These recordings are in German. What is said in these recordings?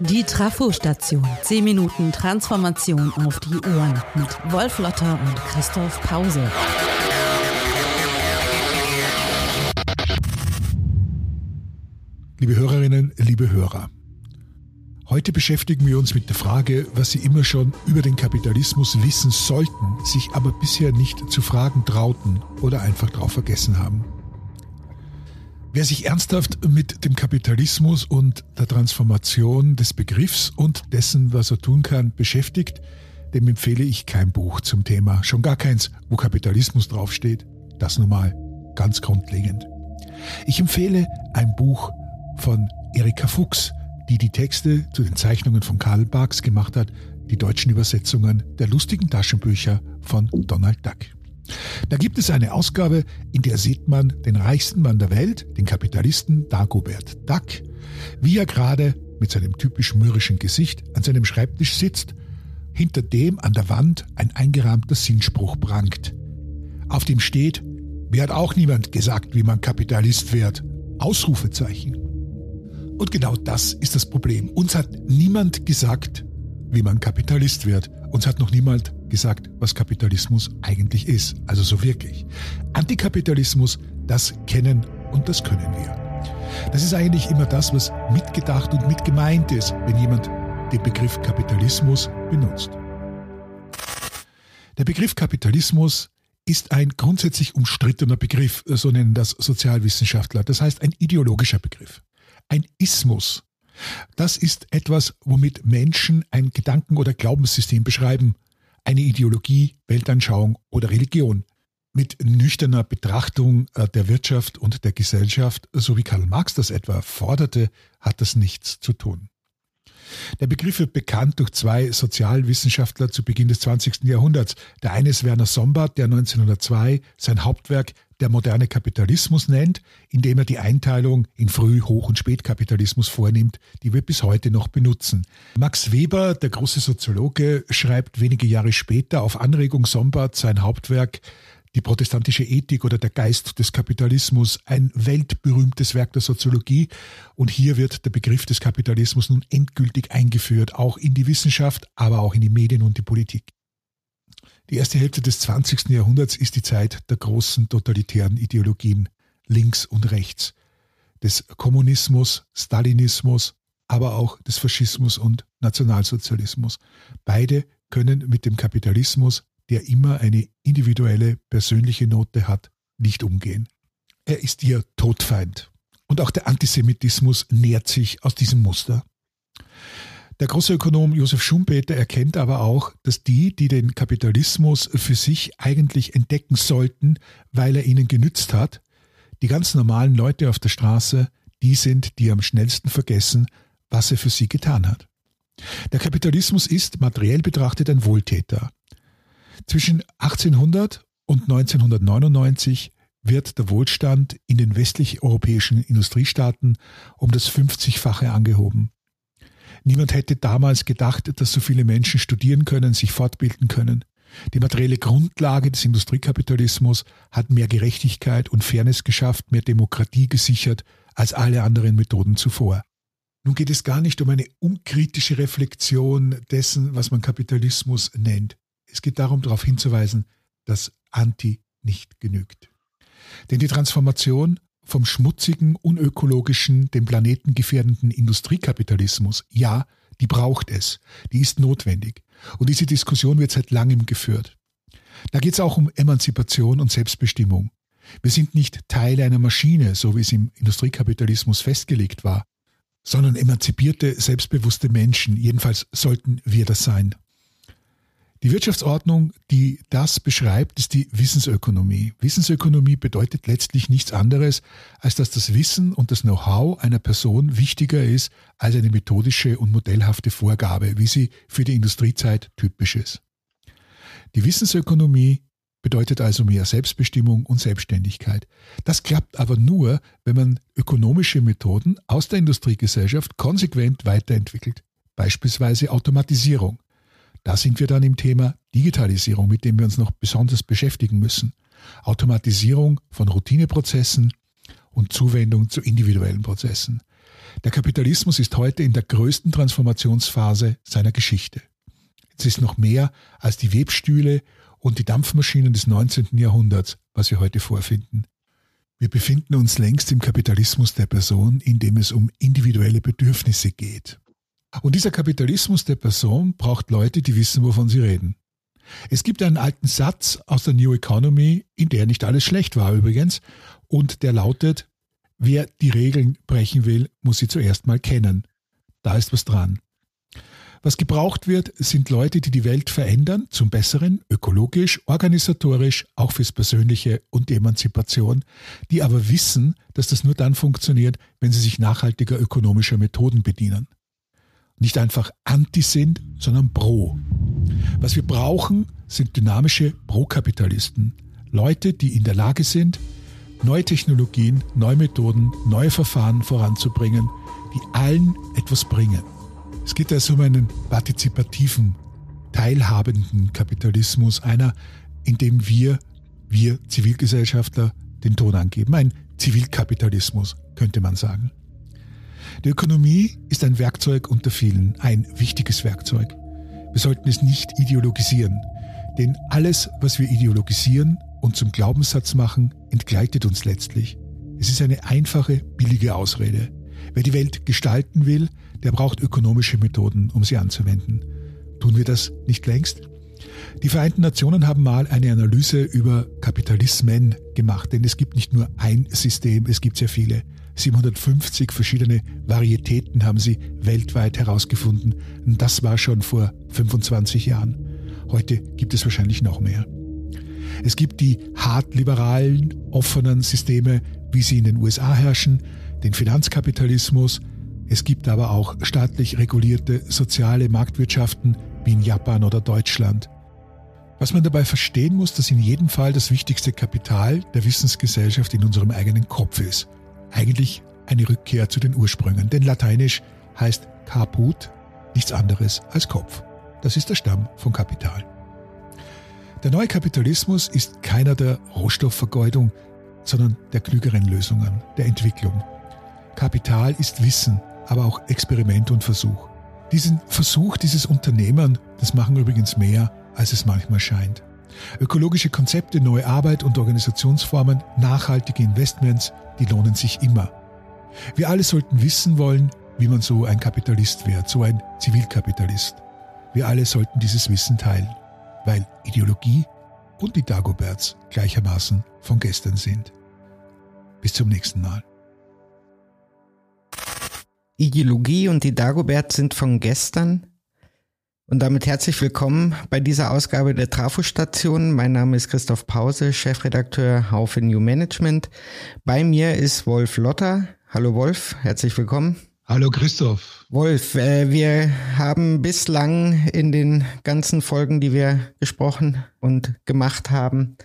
Die Trafo-Station. 10 Minuten Transformation auf die Ohren mit Wolf Lotter und Christoph Pause. Liebe Hörerinnen, liebe Hörer. Heute beschäftigen wir uns mit der Frage, was Sie immer schon über den Kapitalismus wissen sollten, sich aber bisher nicht zu fragen trauten oder einfach drauf vergessen haben. Wer sich ernsthaft mit dem Kapitalismus und der Transformation des Begriffs und dessen, was er tun kann, beschäftigt, dem empfehle ich kein Buch zum Thema, schon gar keins, wo Kapitalismus draufsteht. Das nun mal ganz grundlegend. Ich empfehle ein Buch von Erika Fuchs, die die Texte zu den Zeichnungen von Karl Barks gemacht hat, die deutschen Übersetzungen der lustigen Taschenbücher von Donald Duck. Da gibt es eine Ausgabe, in der sieht man den reichsten Mann der Welt, den Kapitalisten Dagobert Duck, wie er gerade mit seinem typisch mürrischen Gesicht an seinem Schreibtisch sitzt, hinter dem an der Wand ein eingerahmter Sinnspruch prangt. Auf dem steht, mir hat auch niemand gesagt, wie man Kapitalist wird. Ausrufezeichen. Und genau das ist das Problem. Uns hat niemand gesagt, wie man Kapitalist wird. Uns hat noch niemand gesagt, was Kapitalismus eigentlich ist. Also so wirklich. Antikapitalismus, das kennen und das können wir. Das ist eigentlich immer das, was mitgedacht und mitgemeint ist, wenn jemand den Begriff Kapitalismus benutzt. Der Begriff Kapitalismus ist ein grundsätzlich umstrittener Begriff, so nennen das Sozialwissenschaftler. Das heißt ein ideologischer Begriff. Ein Ismus das ist etwas, womit Menschen ein Gedanken- oder Glaubenssystem beschreiben, eine Ideologie, Weltanschauung oder Religion. Mit nüchterner Betrachtung äh, der Wirtschaft und der Gesellschaft, so wie Karl Marx das etwa forderte, hat das nichts zu tun. Der Begriff wird bekannt durch zwei Sozialwissenschaftler zu Beginn des 20. Jahrhunderts. Der eine ist Werner Sombart, der 1902 sein Hauptwerk der moderne Kapitalismus nennt, indem er die Einteilung in Früh-, Hoch- und Spätkapitalismus vornimmt, die wir bis heute noch benutzen. Max Weber, der große Soziologe, schreibt wenige Jahre später auf Anregung Sombart sein Hauptwerk die protestantische Ethik oder der Geist des Kapitalismus, ein weltberühmtes Werk der Soziologie. Und hier wird der Begriff des Kapitalismus nun endgültig eingeführt, auch in die Wissenschaft, aber auch in die Medien und die Politik. Die erste Hälfte des 20. Jahrhunderts ist die Zeit der großen totalitären Ideologien links und rechts, des Kommunismus, Stalinismus, aber auch des Faschismus und Nationalsozialismus. Beide können mit dem Kapitalismus, der immer eine individuelle, persönliche Note hat, nicht umgehen. Er ist ihr Todfeind. Und auch der Antisemitismus nährt sich aus diesem Muster. Der große Ökonom Josef Schumpeter erkennt aber auch, dass die, die den Kapitalismus für sich eigentlich entdecken sollten, weil er ihnen genützt hat, die ganz normalen Leute auf der Straße, die sind, die am schnellsten vergessen, was er für sie getan hat. Der Kapitalismus ist materiell betrachtet ein Wohltäter. Zwischen 1800 und 1999 wird der Wohlstand in den westlich-europäischen Industriestaaten um das 50-fache angehoben. Niemand hätte damals gedacht, dass so viele Menschen studieren können, sich fortbilden können. Die materielle Grundlage des Industriekapitalismus hat mehr Gerechtigkeit und Fairness geschafft, mehr Demokratie gesichert als alle anderen Methoden zuvor. Nun geht es gar nicht um eine unkritische Reflexion dessen, was man Kapitalismus nennt. Es geht darum, darauf hinzuweisen, dass Anti nicht genügt. Denn die Transformation vom schmutzigen, unökologischen, den Planeten gefährdenden Industriekapitalismus, ja, die braucht es, die ist notwendig. Und diese Diskussion wird seit langem geführt. Da geht es auch um Emanzipation und Selbstbestimmung. Wir sind nicht Teil einer Maschine, so wie es im Industriekapitalismus festgelegt war, sondern emanzipierte, selbstbewusste Menschen. Jedenfalls sollten wir das sein. Die Wirtschaftsordnung, die das beschreibt, ist die Wissensökonomie. Wissensökonomie bedeutet letztlich nichts anderes, als dass das Wissen und das Know-how einer Person wichtiger ist als eine methodische und modellhafte Vorgabe, wie sie für die Industriezeit typisch ist. Die Wissensökonomie bedeutet also mehr Selbstbestimmung und Selbstständigkeit. Das klappt aber nur, wenn man ökonomische Methoden aus der Industriegesellschaft konsequent weiterentwickelt, beispielsweise Automatisierung. Da sind wir dann im Thema Digitalisierung, mit dem wir uns noch besonders beschäftigen müssen. Automatisierung von Routineprozessen und Zuwendung zu individuellen Prozessen. Der Kapitalismus ist heute in der größten Transformationsphase seiner Geschichte. Es ist noch mehr als die Webstühle und die Dampfmaschinen des 19. Jahrhunderts, was wir heute vorfinden. Wir befinden uns längst im Kapitalismus der Person, in dem es um individuelle Bedürfnisse geht. Und dieser Kapitalismus der Person braucht Leute, die wissen, wovon sie reden. Es gibt einen alten Satz aus der New Economy, in der nicht alles schlecht war übrigens, und der lautet, wer die Regeln brechen will, muss sie zuerst mal kennen. Da ist was dran. Was gebraucht wird, sind Leute, die die Welt verändern, zum Besseren, ökologisch, organisatorisch, auch fürs Persönliche und die Emanzipation, die aber wissen, dass das nur dann funktioniert, wenn sie sich nachhaltiger ökonomischer Methoden bedienen. Nicht einfach anti sind, sondern pro. Was wir brauchen, sind dynamische Pro-Kapitalisten. Leute, die in der Lage sind, neue Technologien, neue Methoden, neue Verfahren voranzubringen, die allen etwas bringen. Es geht also um einen partizipativen, teilhabenden Kapitalismus, einer, in dem wir, wir Zivilgesellschafter, den Ton angeben. Ein Zivilkapitalismus, könnte man sagen. Die Ökonomie ist ein Werkzeug unter vielen, ein wichtiges Werkzeug. Wir sollten es nicht ideologisieren, denn alles, was wir ideologisieren und zum Glaubenssatz machen, entgleitet uns letztlich. Es ist eine einfache, billige Ausrede. Wer die Welt gestalten will, der braucht ökonomische Methoden, um sie anzuwenden. Tun wir das nicht längst? Die Vereinten Nationen haben mal eine Analyse über Kapitalismen gemacht, denn es gibt nicht nur ein System, es gibt sehr viele. 750 verschiedene Varietäten haben sie weltweit herausgefunden. Und das war schon vor 25 Jahren. Heute gibt es wahrscheinlich noch mehr. Es gibt die hart liberalen, offenen Systeme, wie sie in den USA herrschen, den Finanzkapitalismus, es gibt aber auch staatlich regulierte soziale Marktwirtschaften wie in Japan oder Deutschland. Was man dabei verstehen muss, dass in jedem Fall das wichtigste Kapital der Wissensgesellschaft in unserem eigenen Kopf ist. Eigentlich eine Rückkehr zu den Ursprüngen, denn lateinisch heißt caput nichts anderes als Kopf. Das ist der Stamm von Kapital. Der neue Kapitalismus ist keiner der Rohstoffvergeudung, sondern der klügeren Lösungen, der Entwicklung. Kapital ist Wissen, aber auch Experiment und Versuch. Diesen Versuch, dieses Unternehmen, das machen übrigens mehr, als es manchmal scheint. Ökologische Konzepte, neue Arbeit und Organisationsformen, nachhaltige Investments, die lohnen sich immer. Wir alle sollten wissen wollen, wie man so ein Kapitalist wird, so ein Zivilkapitalist. Wir alle sollten dieses Wissen teilen, weil Ideologie und die Dagoberts gleichermaßen von gestern sind. Bis zum nächsten Mal. Ideologie und die Dagobert sind von gestern. Und damit herzlich willkommen bei dieser Ausgabe der Trafo-Station. Mein Name ist Christoph Pause, Chefredakteur Haufe New Management. Bei mir ist Wolf Lotter. Hallo Wolf, herzlich willkommen. Hallo Christoph. Wolf, äh, wir haben bislang in den ganzen Folgen, die wir gesprochen und gemacht haben,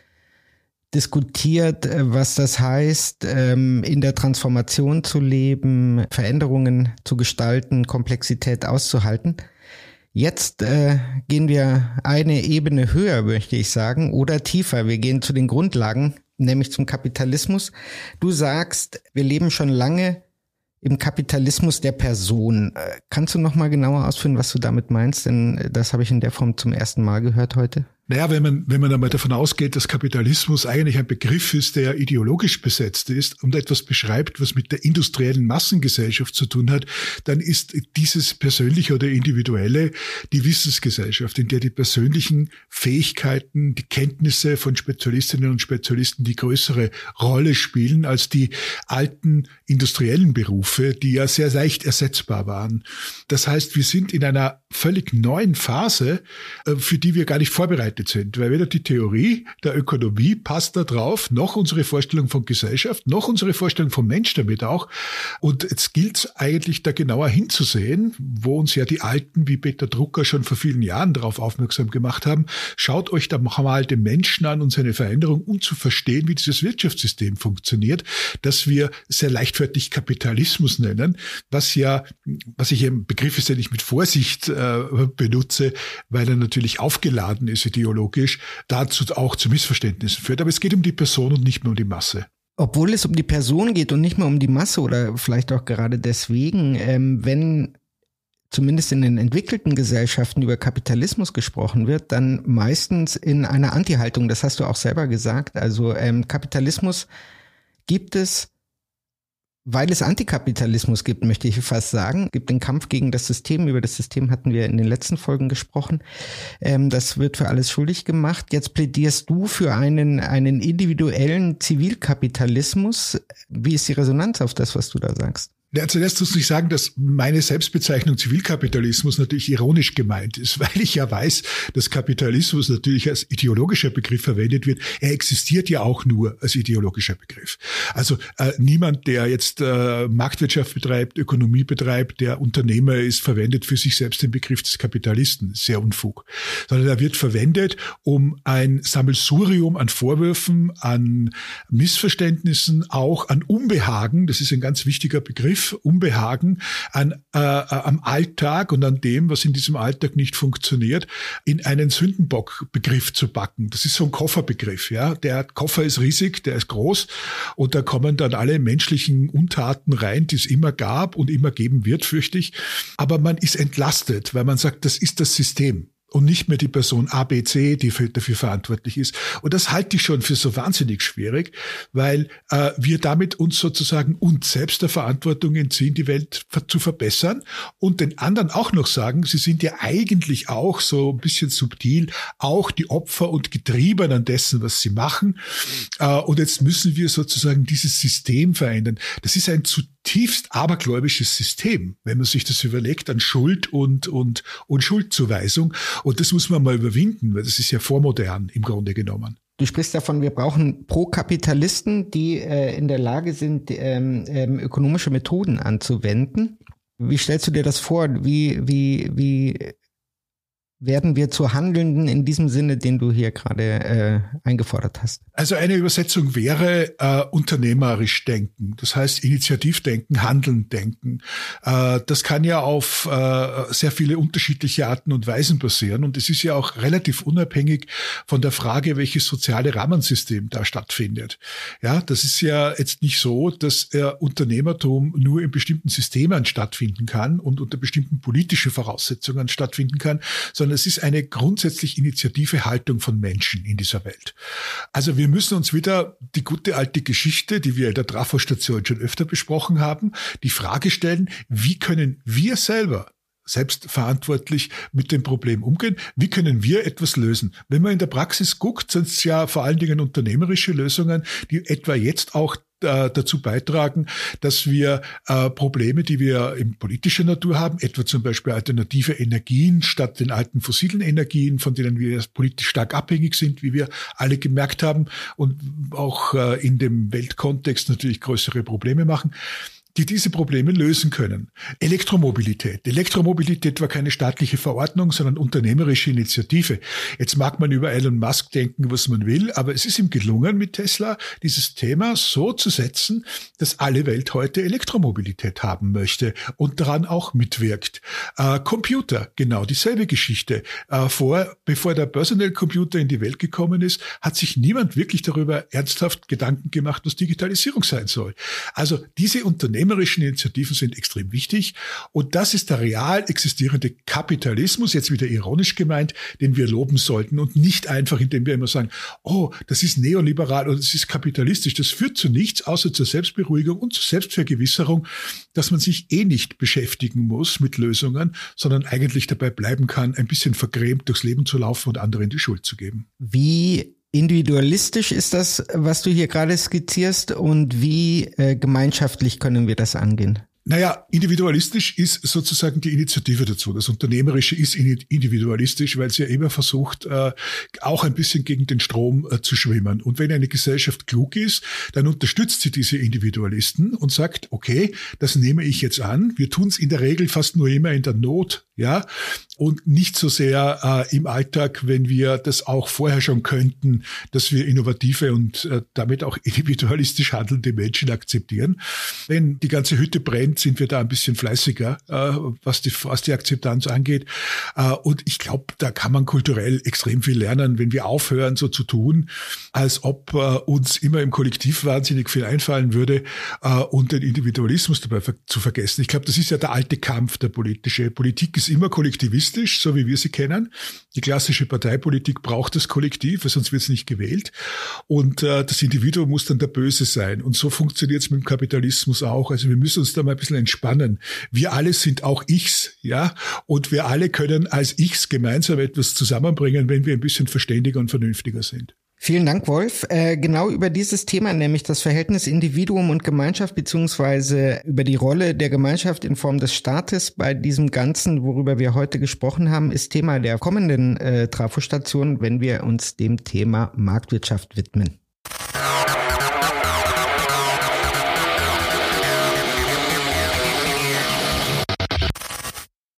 diskutiert, äh, was das heißt, ähm, in der Transformation zu leben, Veränderungen zu gestalten, Komplexität auszuhalten. Jetzt äh, gehen wir eine Ebene höher, möchte ich sagen, oder tiefer. Wir gehen zu den Grundlagen, nämlich zum Kapitalismus. Du sagst, wir leben schon lange im Kapitalismus der Person. Äh, kannst du noch mal genauer ausführen, was du damit meinst? Denn das habe ich in der Form zum ersten Mal gehört heute. Naja, wenn man, wenn man einmal davon ausgeht, dass Kapitalismus eigentlich ein Begriff ist, der ideologisch besetzt ist und etwas beschreibt, was mit der industriellen Massengesellschaft zu tun hat, dann ist dieses persönliche oder individuelle die Wissensgesellschaft, in der die persönlichen Fähigkeiten, die Kenntnisse von Spezialistinnen und Spezialisten die größere Rolle spielen als die alten industriellen Berufe, die ja sehr leicht ersetzbar waren. Das heißt, wir sind in einer völlig neuen Phase, äh, für die wir gar nicht vorbereitet vorbereitet sind, weil weder die Theorie der Ökonomie passt da drauf, noch unsere Vorstellung von Gesellschaft, noch unsere Vorstellung vom Mensch damit auch. Und jetzt gilt es eigentlich da genauer hinzusehen, wo uns ja die Alten wie Peter Drucker schon vor vielen Jahren darauf aufmerksam gemacht haben. Schaut euch da mal den Menschen an und seine Veränderung, um zu verstehen, wie dieses Wirtschaftssystem funktioniert, dass wir sehr leichtfertig Kapitalismus nennen, was ja, was ich im Begriff ist, den ich mit Vorsicht äh, benutze, weil er natürlich aufgeladen ist, ideologisch, dazu auch zu Missverständnissen führt. Aber es geht um die Person und nicht mehr um die Masse. obwohl es um die Person geht und nicht mehr um die Masse oder vielleicht auch gerade deswegen, ähm, wenn zumindest in den entwickelten Gesellschaften über Kapitalismus gesprochen wird, dann meistens in einer Anti-Haltung. Das hast du auch selber gesagt. Also ähm, Kapitalismus gibt es weil es Antikapitalismus gibt, möchte ich fast sagen, gibt den Kampf gegen das System. Über das System hatten wir in den letzten Folgen gesprochen. Ähm, das wird für alles schuldig gemacht. Jetzt plädierst du für einen, einen individuellen Zivilkapitalismus. Wie ist die Resonanz auf das, was du da sagst? Ja, zuerst muss ich sagen, dass meine Selbstbezeichnung Zivilkapitalismus natürlich ironisch gemeint ist, weil ich ja weiß, dass Kapitalismus natürlich als ideologischer Begriff verwendet wird. Er existiert ja auch nur als ideologischer Begriff. Also äh, niemand, der jetzt äh, Marktwirtschaft betreibt, Ökonomie betreibt, der Unternehmer ist, verwendet für sich selbst den Begriff des Kapitalisten. Sehr Unfug. Sondern er wird verwendet, um ein Sammelsurium an Vorwürfen, an Missverständnissen, auch an Unbehagen, das ist ein ganz wichtiger Begriff, Begriff Unbehagen an, äh, äh, am Alltag und an dem, was in diesem Alltag nicht funktioniert, in einen Sündenbock-Begriff zu backen. Das ist so ein Kofferbegriff. Ja, der Koffer ist riesig, der ist groß und da kommen dann alle menschlichen Untaten rein, die es immer gab und immer geben wird, fürchte ich. Aber man ist entlastet, weil man sagt, das ist das System und nicht mehr die Person A, B, C, die für, dafür verantwortlich ist. Und das halte ich schon für so wahnsinnig schwierig, weil äh, wir damit uns sozusagen uns selbst der Verantwortung entziehen, die Welt zu verbessern und den anderen auch noch sagen, sie sind ja eigentlich auch so ein bisschen subtil auch die Opfer und Getriebenen dessen, was sie machen. Äh, und jetzt müssen wir sozusagen dieses System verändern. Das ist ein zu zutiefst abergläubisches System, wenn man sich das überlegt, an Schuld und, und, und Schuldzuweisung. Und das muss man mal überwinden, weil das ist ja vormodern im Grunde genommen. Du sprichst davon, wir brauchen Pro-Kapitalisten, die äh, in der Lage sind, ähm, ähm, ökonomische Methoden anzuwenden. Wie stellst du dir das vor? Wie, wie, wie werden wir zu Handelnden in diesem Sinne, den du hier gerade äh, eingefordert hast? Also eine Übersetzung wäre äh, unternehmerisch denken, das heißt Initiativdenken, Handeln denken. Äh, das kann ja auf äh, sehr viele unterschiedliche Arten und Weisen passieren und es ist ja auch relativ unabhängig von der Frage, welches soziale Rahmensystem da stattfindet. Ja, das ist ja jetzt nicht so, dass äh, Unternehmertum nur in bestimmten Systemen stattfinden kann und unter bestimmten politischen Voraussetzungen stattfinden kann, sondern sondern es ist eine grundsätzlich initiative Haltung von Menschen in dieser Welt. Also wir müssen uns wieder die gute alte Geschichte, die wir in der Trafostation schon öfter besprochen haben, die Frage stellen, wie können wir selber selbstverantwortlich mit dem Problem umgehen. Wie können wir etwas lösen? Wenn man in der Praxis guckt, sind es ja vor allen Dingen unternehmerische Lösungen, die etwa jetzt auch äh, dazu beitragen, dass wir äh, Probleme, die wir in politischer Natur haben, etwa zum Beispiel alternative Energien statt den alten fossilen Energien, von denen wir politisch stark abhängig sind, wie wir alle gemerkt haben und auch äh, in dem Weltkontext natürlich größere Probleme machen die diese Probleme lösen können. Elektromobilität. Elektromobilität war keine staatliche Verordnung, sondern unternehmerische Initiative. Jetzt mag man über Elon Musk denken, was man will, aber es ist ihm gelungen mit Tesla, dieses Thema so zu setzen, dass alle Welt heute Elektromobilität haben möchte und daran auch mitwirkt. Äh, Computer, genau dieselbe Geschichte. Äh, vor, bevor der Personal Computer in die Welt gekommen ist, hat sich niemand wirklich darüber ernsthaft Gedanken gemacht, was Digitalisierung sein soll. Also diese Unternehmen unternehmerischen Initiativen sind extrem wichtig. Und das ist der real existierende Kapitalismus, jetzt wieder ironisch gemeint, den wir loben sollten und nicht einfach, indem wir immer sagen, oh, das ist neoliberal oder das ist kapitalistisch. Das führt zu nichts, außer zur Selbstberuhigung und zur Selbstvergewisserung, dass man sich eh nicht beschäftigen muss mit Lösungen, sondern eigentlich dabei bleiben kann, ein bisschen vergrämt durchs Leben zu laufen und anderen die Schuld zu geben. Wie individualistisch ist das, was du hier gerade skizzierst und wie äh, gemeinschaftlich können wir das angehen? Naja, individualistisch ist sozusagen die Initiative dazu. Das Unternehmerische ist individualistisch, weil sie ja immer versucht, äh, auch ein bisschen gegen den Strom äh, zu schwimmen. Und wenn eine Gesellschaft klug ist, dann unterstützt sie diese Individualisten und sagt, okay, das nehme ich jetzt an. Wir tun es in der Regel fast nur immer in der Not ja, und nicht so sehr äh, im Alltag, wenn wir das auch vorher schon könnten, dass wir innovative und damit auch individualistisch handelnde Menschen akzeptieren. Wenn die ganze Hütte brennt, sind wir da ein bisschen fleißiger, äh, was, die, was die Akzeptanz angeht. Äh, und ich glaube, da kann man kulturell extrem viel lernen, wenn wir aufhören, so zu tun, als ob äh, uns immer im Kollektiv wahnsinnig viel einfallen würde äh, und den Individualismus dabei zu vergessen. Ich glaube, das ist ja der alte Kampf, der politische. Politik ist immer kollektivistisch, so wie wir sie kennen. Die klassische Parteipolitik braucht das Kollektiv, sonst wird es nicht gewählt. Und äh, das Individuum muss dann der Böse sein. Und so funktioniert es mit dem Kapitalismus auch. Also wir müssen uns da mal ein bisschen entspannen. Wir alle sind auch Ichs, ja, und wir alle können als Ichs gemeinsam etwas zusammenbringen, wenn wir ein bisschen verständiger und vernünftiger sind. Vielen Dank, Wolf. Äh, genau über dieses Thema, nämlich das Verhältnis Individuum und Gemeinschaft, beziehungsweise über die Rolle der Gemeinschaft in Form des Staates bei diesem Ganzen, worüber wir heute gesprochen haben, ist Thema der kommenden äh, Trafostation, wenn wir uns dem Thema Marktwirtschaft widmen.